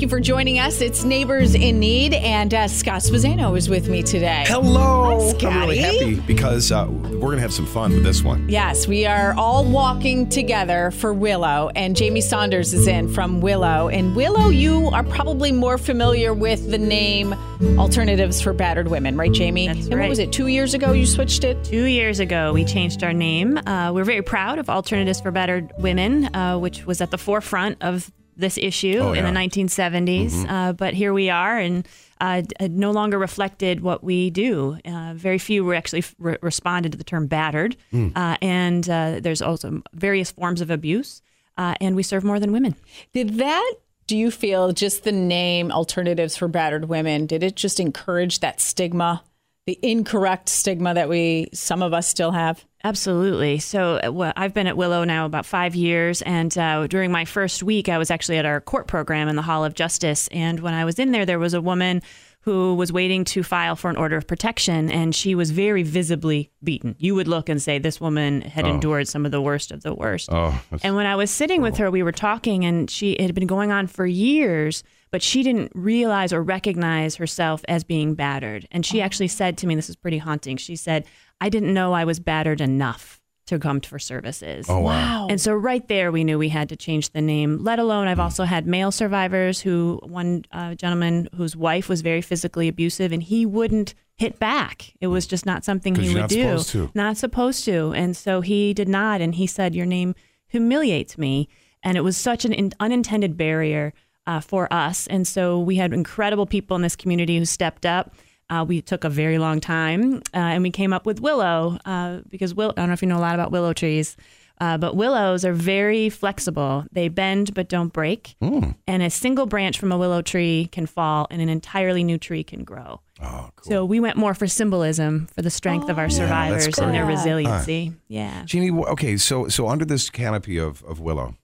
Thank you for joining us. It's Neighbors in Need, and uh, Scott Spezzano is with me today. Hello. Hi, I'm really happy because uh, we're going to have some fun with this one. Yes, we are all walking together for Willow, and Jamie Saunders is in from Willow. And Willow, you are probably more familiar with the name Alternatives for Battered Women, right, Jamie? That's and what right. was it, two years ago you switched it? Two years ago, we changed our name. Uh, we're very proud of Alternatives for Battered Women, uh, which was at the forefront of this issue Oh, in the yeah. 1970s. Uh, but here we are, and uh, d- no longer reflected what we do. Uh, very few were actually f- re- responded to the term battered, uh, and uh, there's also various forms of abuse. Uh, and we serve more than women. Did that, do you feel, just the name Alternatives for Battered Women, did it just encourage that stigma, the incorrect stigma that we, some of us still have? Absolutely. So uh, well, I've been at Willow now about five years, and uh, during my first week, I was actually at our court program in the Hall of Justice. And when I was in there, there was a woman who was waiting to file for an order of protection, and she was very visibly beaten. You would look and say this woman had endured some of the worst of the worst. Oh, And when I was sitting with her, we were talking, and she it had been going on for years, but she didn't realize or recognize herself as being battered. And she actually said to me, "This is pretty haunting." She said, "I didn't know I was battered enough to come for services." Oh, wow. And so right there, we knew we had to change the name. Let alone, I've also had male survivors who, one uh, gentleman whose wife was very physically abusive, and he wouldn't hit back. It was just not something he you're would not do. supposed to. Not supposed to. And so he did not. And he said, Your name humiliates me. And it was such an in- unintended barrier uh, for us. And so we had incredible people in this community who stepped up. Uh, we took a very long time uh, and we came up with willow uh, because will- I don't know if you know a lot about willow trees. Uh, but willows are very flexible. They bend but don't break. Hmm. And a single branch from a willow tree can fall and an entirely new tree can grow. Oh, cool. So we went more for symbolism, for the strength of our that's survivors and their resiliency. Yeah. Jeannie, okay, so so under this canopy of, of Willow,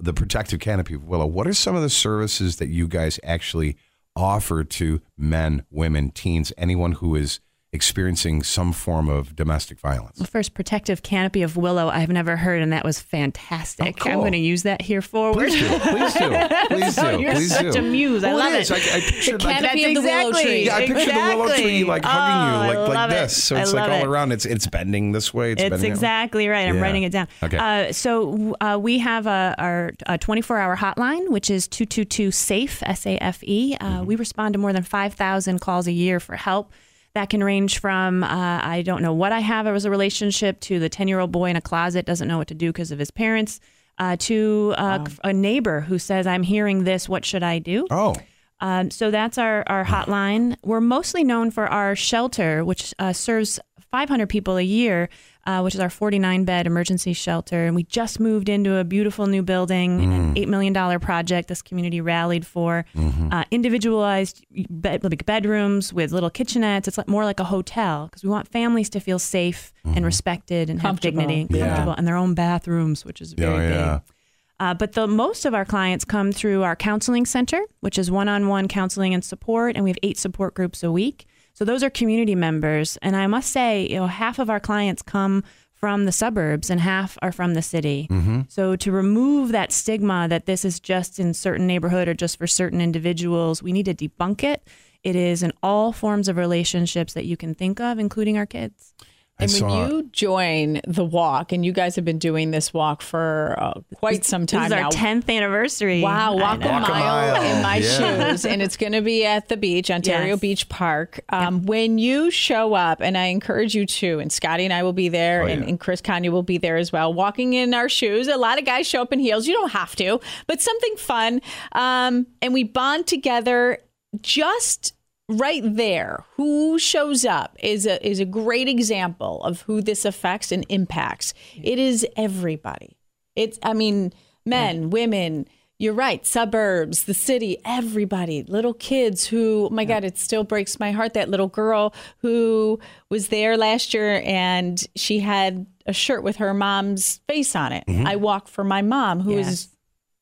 the protective canopy of Willow, what are some of the services that you guys actually offer to men, women, teens, anyone who is experiencing some form of domestic violence? Well, first, protective canopy of willow, I've never heard, and that was fantastic. Oh, cool. I'm going to use that here forward. Please do, please do, please do, You're please such do. a muse. I Well, love is. it. I, I pictured like canopy of the willow tree. Yeah, I picture the willow tree like hugging Oh, you, I like like love it. this. So I it's like all it. around. It's it's bending this way. It's, It's bending that way. exactly right. I'm Yeah. writing it down. Okay. Uh, so uh, we have a, our 24 hour hotline, which is 222 SAFE, S A F E. Uh, Mm-hmm. We respond to more than 5,000 calls a year for help. That can range from uh, I don't know what I have as a relationship to the 10 year old boy in a closet doesn't know what to do because of his parents. Uh, to uh, a neighbor who says, I'm hearing this, what should I do? Oh, Um, so that's our, our hotline. We're mostly known for our shelter, which uh, serves 500 people a year, uh, which is our 49 bed emergency shelter. And we just moved into a beautiful new building, an $8 million project this community rallied for. Uh, individualized bed, like bedrooms with little kitchenettes. It's like more like a hotel because we want families to feel safe and respected and have dignity and Yeah. comfortable and their own bathrooms, which is very yeah, big. Uh, but the most of our clients come through our counseling center, which is one-on-one counseling and support, and we have eight support groups a week. So those are community members, and I must say, you know, half of our clients come from the suburbs and half are from the city. Mm-hmm. So to remove that stigma that this is just in certain neighborhood or just for certain individuals, we need to debunk it. It is in all forms of relationships that you can think of, including our kids. I And when saw. you join the walk, and you guys have been doing this walk for uh, quite some This time is our 10th anniversary. Wow, walk a know. mile, a mile. in my Yeah. shoes, and it's going to be at the beach, Ontario Yes. Beach Park. Um, When you show up, and I encourage you to, and Scotty and I will be there, Oh, and, yeah. and Chris Kanye will be there as well, walking in our shoes. A lot of guys show up in heels. You don't have to, but something fun. Um, and we bond together just right there who shows up is a is a great example of who this affects and impacts. It is everybody. It's i mean men women you're right suburbs the city everybody little kids who oh my god it still breaks my heart that little girl who was there last year and she had a shirt with her mom's face on it. Mm-hmm. I walk for my mom who is Yes.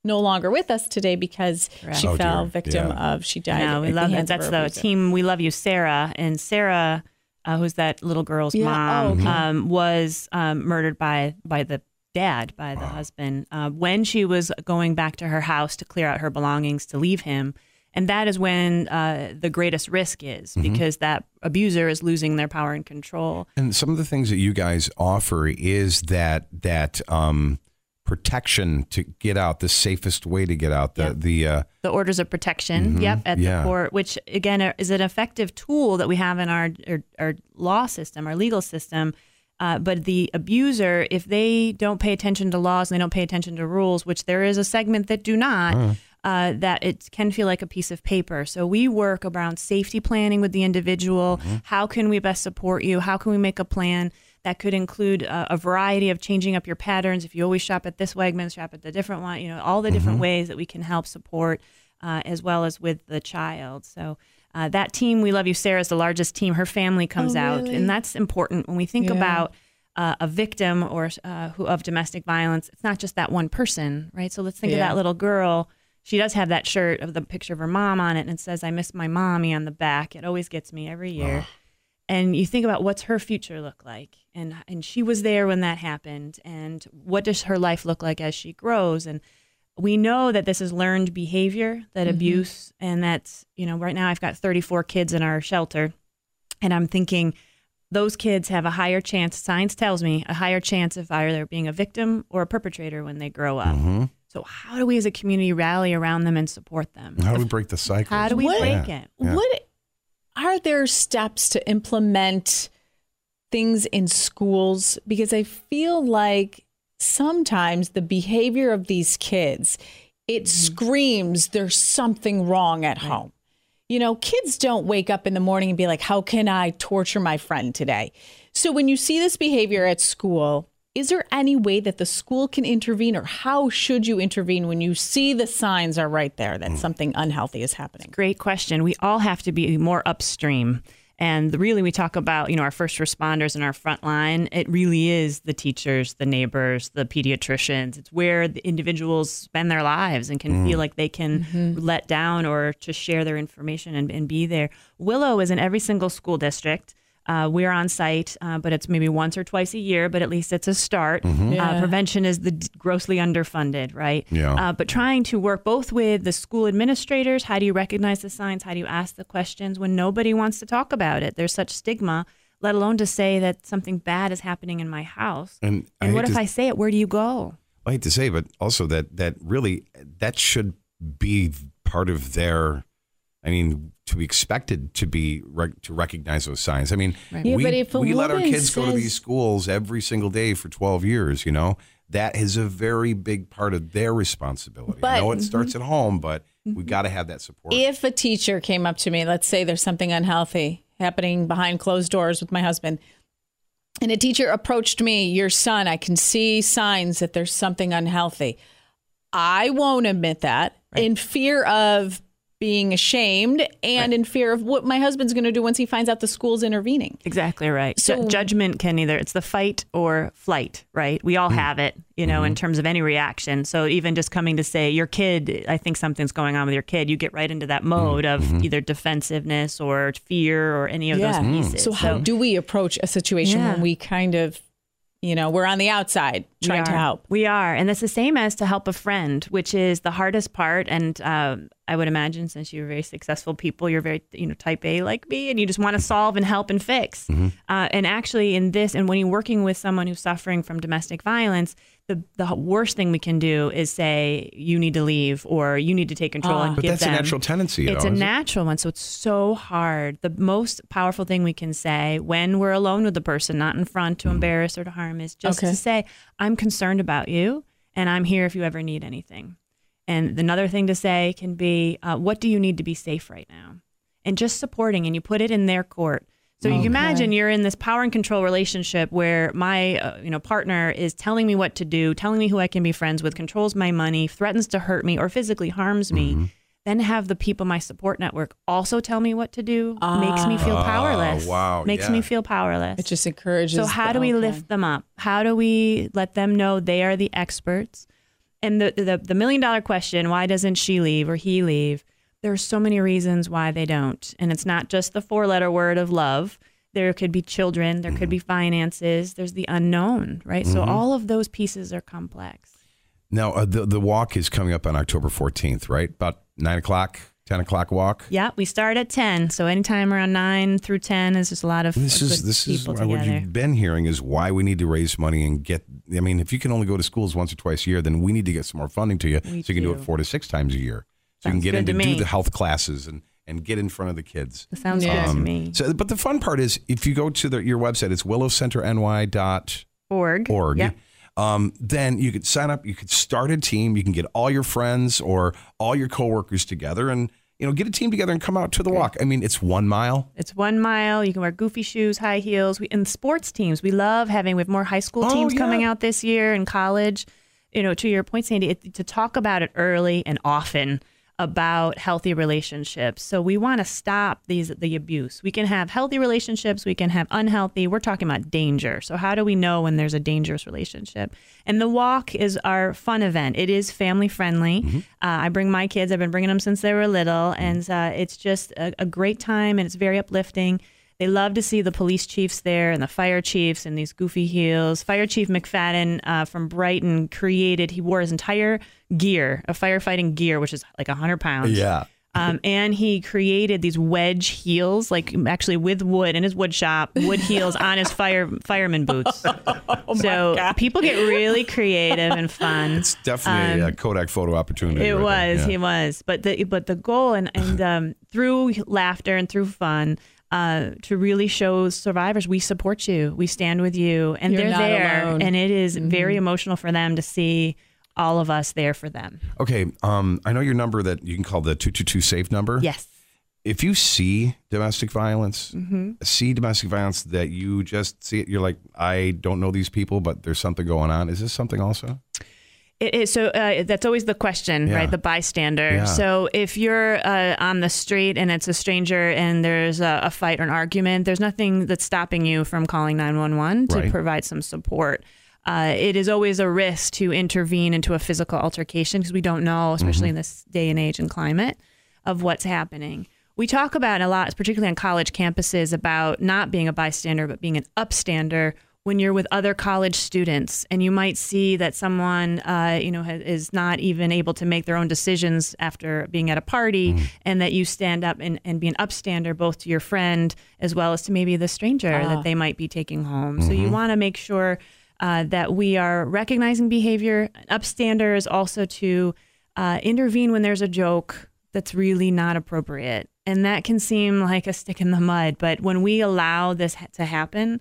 No longer with us today because she Oh, fell dear. victim Yeah. of she died. No, we love hands it. of That's the team. We love you, Sarah. And Sarah, uh, who's that little girl's Yeah. mom, Oh, okay. um, was um, murdered by by the dad by the husband uh, when she was going back to her house to clear out her belongings to leave him. And that is when uh, the greatest risk is because that abuser is losing their power and control. And some of the things that you guys offer is that that um, protection to get out, the safest way to get out, the Yeah. the uh, the orders of protection. Yep, at Yeah. the court, which again is an effective tool that we have in our our, our law system, our legal system. Uh, but the abuser, if they don't pay attention to laws and they don't pay attention to rules, which there is a segment that do not, uh, that it can feel like a piece of paper. So we work around safety planning with the individual. How can we best support you? How can we make a plan? That could include a, a variety of changing up your patterns. If you always shop at this Wegmans, shop at the different one. You know, all the different ways that we can help support, uh, as well as with the child. So uh, that team, we love you, Sarah, is the largest team. Her family comes Oh, out, really? and that's important when we think Yeah. about uh, a victim or uh, who of domestic violence. It's not just that one person, right? So let's think of that little girl. She does have that shirt of the picture of her mom on it, and it says, "I miss my mommy" on the back. It always gets me every year and you think about what's her future look like and and she was there when that happened. And what does her life look like as she grows? And we know that this is learned behavior that mm-hmm. abuse and that's you know right now I've got 34 kids in our shelter. And I'm thinking those kids have a higher chance science tells me a higher chance of either being a victim or a perpetrator when they grow up. Mm-hmm. So how do we as a community rally around them and support them? How do we break the cycle? how do we What- break Yeah. it What are there steps to implement things in schools? Because I feel like sometimes the behavior of these kids, it mm-hmm. screams there's something wrong at home. You know, kids don't wake up in the morning and be like, how can I torture my friend today? So when you see this behavior at school, is there any way that the school can intervene or how should you intervene when you see the signs are right there that mm. something unhealthy is happening? Great question. We all have to be more upstream. And really, we talk about, you know, our first responders and our front line. It really is the teachers, the neighbors, the pediatricians. It's where the individuals spend their lives and can mm-hmm. feel like they can mm-hmm. let down or to share their information and, and be there. Willow is in every single school district. Uh, we're on site, uh, but it's maybe once or twice a year, but at least it's a start. Uh, Yeah. prevention is the d- grossly underfunded, right? Yeah. Uh, but trying to work both with the school administrators. How do you recognize the signs? How do you ask the questions when nobody wants to talk about it? There's such stigma, let alone to say that something bad is happening in my house. And And what if to- I say it? Where do you go? I hate to say, but also that that really that should be part of their. I mean, to be expected to be rec- to recognize those signs. I mean, Yeah, we, but if we let our woman kids go to these schools every single day for twelve years. You know, that is a very big part of their responsibility. I know it mhm. starts at home, but we've mhm. got to have that support. If a teacher came up to me, let's say there's something unhealthy happening behind closed doors with my husband, and a teacher approached me, your son, I can see signs that there's something unhealthy. I won't admit that in fear of being ashamed and in fear of what my husband's going to do once he finds out the school's intervening. Exactly right. So- Ju- judgment can either it's the fight or flight, right? We all mm. have it, you know, in mm-hmm. terms of any reaction. So even just coming to say your kid, I think something's going on with your kid, you get right into that mm. mode of mm-hmm. either defensiveness or fear or any of those mm. pieces. So how do we approach a situation Yeah. when we kind of, you know, we're on the outside trying to help? We are, and it's the same as to help a friend, which is the hardest part. And um, I would imagine, since you're very successful people, you're very you know type A like me, and you just want to solve and help and fix. Mm-hmm. Uh, and actually, in this, and when you're working with someone who's suffering from domestic violence, the the worst thing we can do is say you need to leave or you need to take control ah. and but give that's them. a natural tendency. It's though, a isn't it? natural one, so it's so hard. The most powerful thing we can say when we're alone with the person, not in front to mm-hmm. embarrass or to harm, is just Okay. to say, "I'm concerned about you, and I'm here if you ever need anything." And another thing to say can be, uh, "What do you need to be safe right now?" And just supporting, and you put it in their court. So you can imagine you're in this power and control relationship where my uh, you know partner is telling me what to do, telling me who I can be friends with, controls my money, threatens to hurt me or physically harms me. Then have the people my support network also tell me what to do makes me feel powerless. wow, Makes yeah. me feel powerless. It just encourages. So how the- do we okay. lift them up? How do we let them know they are the experts? And the the, the million dollar question, why doesn't she leave or he leave? There are so many reasons why they don't. And it's not just the four letter word of love. there could be children, there could be finances, there's the unknown, right? So all of those pieces are complex. Now, uh, the the walk is coming up on October 14th, right? About nine o'clock, 10 o'clock walk. Yeah, we start at 10. So anytime around 9 through 10 is just a lot of This is this is what together. you've been hearing is why we need to raise money and get. I mean, if you can only go to schools once or twice a year, then we need to get some more funding to you We so you can do it four to six times a year. So you can get in to, to do the health classes and and get in front of the kids. That sounds Yeah. good to Um, me. So, but the fun part is if you go to the, your website, it's willowcenterny.org. Org. org, Yeah. Um, then you could sign up. You could start a team. You can get all your friends or all your coworkers together, and you know, get a team together and come out to the walk. I mean, it's one mile. It's one mile. You can wear goofy shoes, high heels. We, and sports teams, we love having. We have more high school Oh, teams coming out this year and college. You know, to your point, Sandy, it, to talk about it early and often about healthy relationships. So we want to stop these the abuse. We can have healthy relationships. We can have unhealthy. We're talking about danger. So how do we know when there's a dangerous relationship? And the walk is our fun event. It is family friendly. Uh, I bring my kids. I've been bringing them since they were little, and uh, it's just a, a great time and it's very uplifting. They love to see the police chiefs there and the fire chiefs in these goofy heels. Fire Chief McFadden uh, from Brighton created, he wore his entire gear, a firefighting gear, which is like 100 pounds. Yeah. Um, and he created these wedge heels, like actually with wood in his wood shop, wood heels on his fire fireman boots. so people get really creative and fun. It's definitely a Kodak photo opportunity. Um, It right was, Yeah. he was. But the but the goal and and um, through laughter and through fun. Uh, to really show survivors we support you, we stand with you, and You're they're not there, alone. and it is very emotional for them to see all of us there for them. Okay. Um, I know your number that you can call the two two two safe number. Yes, If you see domestic violence, Mm-hmm. see domestic violence that you just see it, you're like, I don't know these people, but there's something going on. Is this something also? It is so. Uh, that's always the question, Yeah. right? The bystander. Yeah. So if you're uh, on the street and it's a stranger and there's a, a fight or an argument, there's nothing that's stopping you from calling 911 to Right. provide some support. Uh, it is always a risk to intervene into a physical altercation because we don't know, especially in this day and age and climate, of what's happening. We talk about a lot, particularly on college campuses, about not being a bystander but being an upstander when you're with other college students and you might see that someone uh, you know ha- is not even able to make their own decisions after being at a party and that you stand up and, and be an upstander both to your friend as well as to maybe the stranger that they might be taking home. So you want to make sure uh, that we are recognizing behavior An upstander is also to uh, intervene when there's a joke that's really not appropriate. And that can seem like a stick in the mud but when we allow this ha- to happen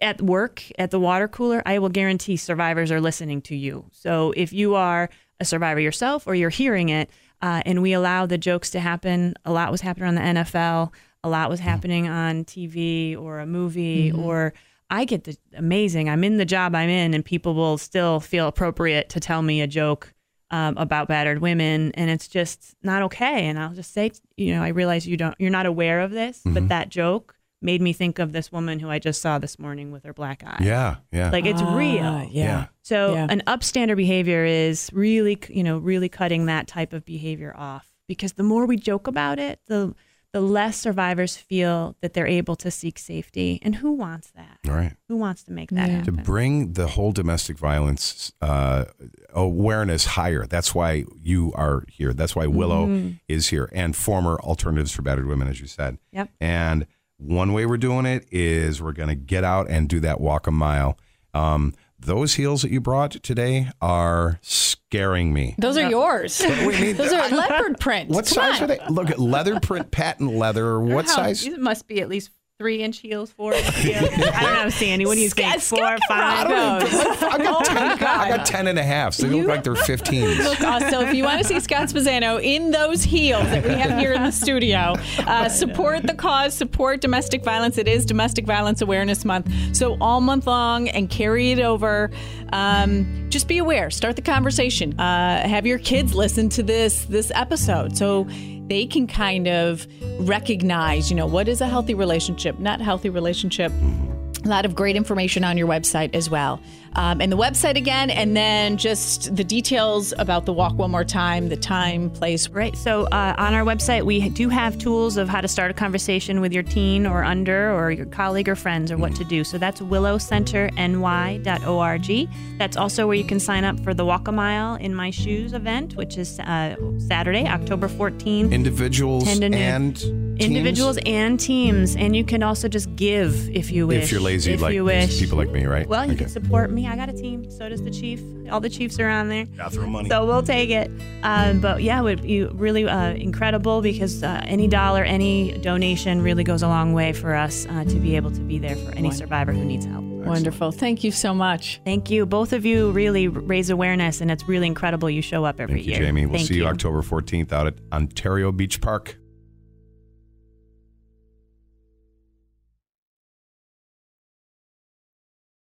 at work at the water cooler, I will guarantee survivors are listening to you. So if you are a survivor yourself or you're hearing it, uh, and we allow the jokes to happen, a lot was happening on the NFL, a lot was happening on TV or a movie, or I get the amazing. I'm in the job I'm in, and people will still feel appropriate to tell me a joke um, about battered women, and it's just not okay. And I'll just say, you know, I realize you don't, you're not aware of this, but that joke made me think of this woman who I just saw this morning with her black eye. Yeah. Yeah. Like it's Ah, real. Yeah. So Yeah. an upstander behavior is really, you know, really cutting that type of behavior off because the more we joke about it, the the less survivors feel that they're able to seek safety. And who wants that? Right. Who wants to make that Yeah. to bring the whole domestic violence uh, awareness higher. That's why you are here. That's why Willow Mm-hmm. is here, and former alternatives for battered women, as you said. Yep. And one way we're doing it is we're going to get out and do that walk a mile. Um, those heels that you brought today are scaring me. Those are yours. wait, Those are leopard print. What Come size on. are they? Look at leather print, patent leather. What size? It must be at least three inch heels, four inch heels. I don't know, Sandy. What do you think? Scott- Four, Scott five? Rocco. I got, 10, I got 10 and a half. So they look like they're 15s. Look, so if you want to see Scott Spezzano in those heels that we have here in the studio, uh, support the cause, support domestic violence. It is Domestic Violence Awareness Month. So all month long and carry it over. Um, just be aware. Start the conversation. Uh, have your kids listen to this this episode so they can kind of recognize, you know, what is a healthy relationship, not healthy relationship. Mm-hmm. A lot of great information on your website as well. Um, and the website again, and then just the details about the walk one more time, the time, place. Right. So uh, on our website, we do have tools of how to start a conversation with your teen or under or your colleague or friends or what to do. So that's willowcenterny.org. That's also where you can sign up for the Walk a Mile in My Shoes event, which is uh, Saturday, October 14th. Individuals 10 to noon. and teams? Individuals and teams, and you can also just give if you wish. If you're lazy, if like you wish. people like me, right? Well, you Okay. can support me. I got a team. So does the chief. All the chiefs are on there. Bathroom money. So we'll take it. Um, but yeah, it would be really uh, incredible because uh, any dollar, any donation really goes a long way for us uh, to be able to be there for any survivor who needs help. Wonderful. Thank you so much. Thank you. Both of you really raise awareness, and it's really incredible you show up every Thank you, year. Jamie. We'll Thank see you October 14th out at Ontario Beach Park.